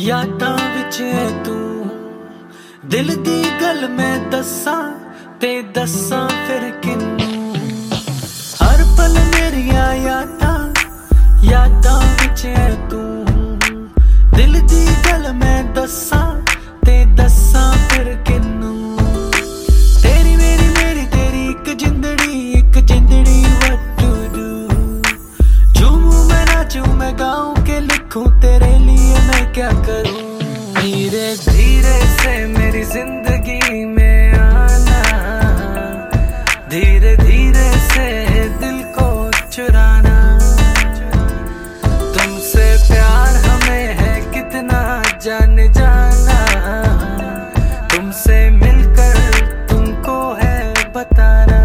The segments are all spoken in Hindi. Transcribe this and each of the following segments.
ਯਾਦਾਂ ਵਿੱਚ ਐ ਤੂੰ। ਦਿਲ ਦੀ ਗੱਲ ਮੈਂ ਦੱਸਾਂ ਤੇ ਦੱਸਾਂ ਫਿਰ ਕਿੰਨੂੰ। ਹਰ ਪਲ ਮੇਰੀਆਂ ਯਾਦਾਂ ਯਾਦਾਂ ਵਿੱਚ ਐ ਤੂੰ। ਦਿਲ ਦੀ ਗੱਲ ਮੈਂ ਦੱਸਾਂ ਤੇ ਦੱਸਾਂ ਫਿਰ ਕਿੰਨੂੰ। ਤੇਰੀ ਮੇਰੀ ਮੇਰੀ ਤੇਰੀ ਇੱਕ ਜਿੰਦੜੀ ਇੱਕ ਜਿੰਦੜੀ ਵਾਟ ਟੂ ਡੂ ਝੂਮੂ ਮੈਂ ਨਾਚੂ, ਮੈਂ ਗਾਉਂ लिखूं तेरे लिए मैं क्या करूँ? धीरे धीरे से मेरी ज़िंदगी में आना। धीरे धीरे से दिल को चुराना। तुमसे प्यार हमें है कितना जान जाना। तुमसे मिलकर तुमको है बताना।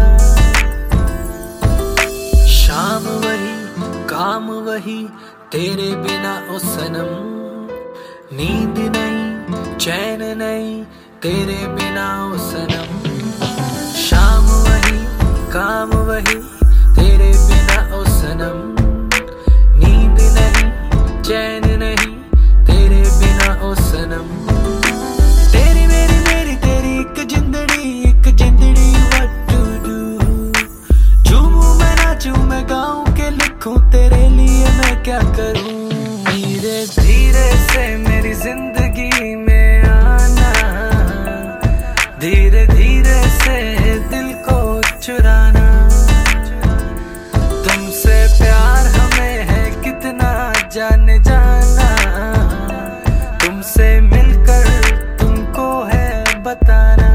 शाम वही, काम वही तेरे बिना ओ सनम नींद नहीं, चैन नहीं, तेरे बिना ओ सनम शाम वही, काम वही, तेरे बिना ओ सनम नींद नहीं, चैन क्या करूँ? धीरे धीरे से मेरी ज़िंदगी में आना। धीरे धीरे से दिल को चुराना। तुमसे प्यार हमें है कितना जान जाना। तुमसे मिलकर तुमको है बताना।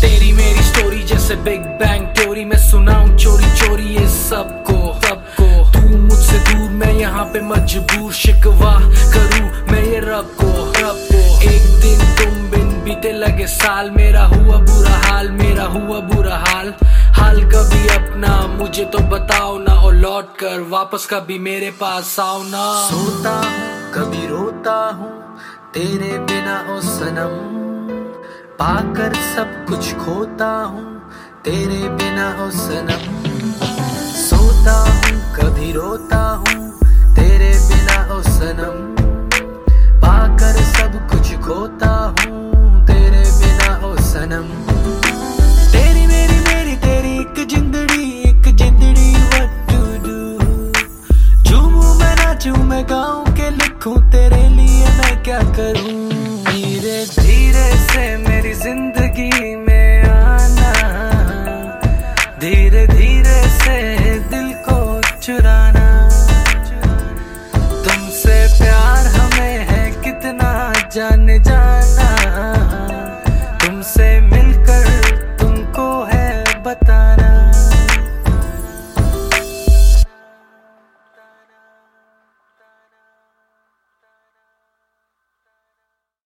तेरी मेरी स्टोरी जैसे बिग बैंग थ्योरी मैं सुनाऊं चोरी चोरी ये सबको पे मजबूर शिकवा करूँ मैं ये रब को रब को। एक दिन तुम बिन बीते लगे साल, मेरा हुआ बुरा हाल, मेरा हुआ बुरा हाल। हाल कभी अपना, मुझे तो बताओ ना और लौट कर वापस कभी मेरे पास आओ ना। सोता कभी रोता हूँ, तेरे बिना ओ सनम। पाकर सब कुछ खोता हूँ, तेरे बिना ओ सनम। सोता हूँ, कभी रोता सनम पाकर सब कुछ खोता हूँ, तेरे बिना हो सनम। तेरी मेरी मेरी, तेरी एक जिंदड़ी एक जिंदड़ी झूमू मैं, नाचू मैं गाँव के लिखूं, तेरे लिए मैं क्या करूँ? जाने जा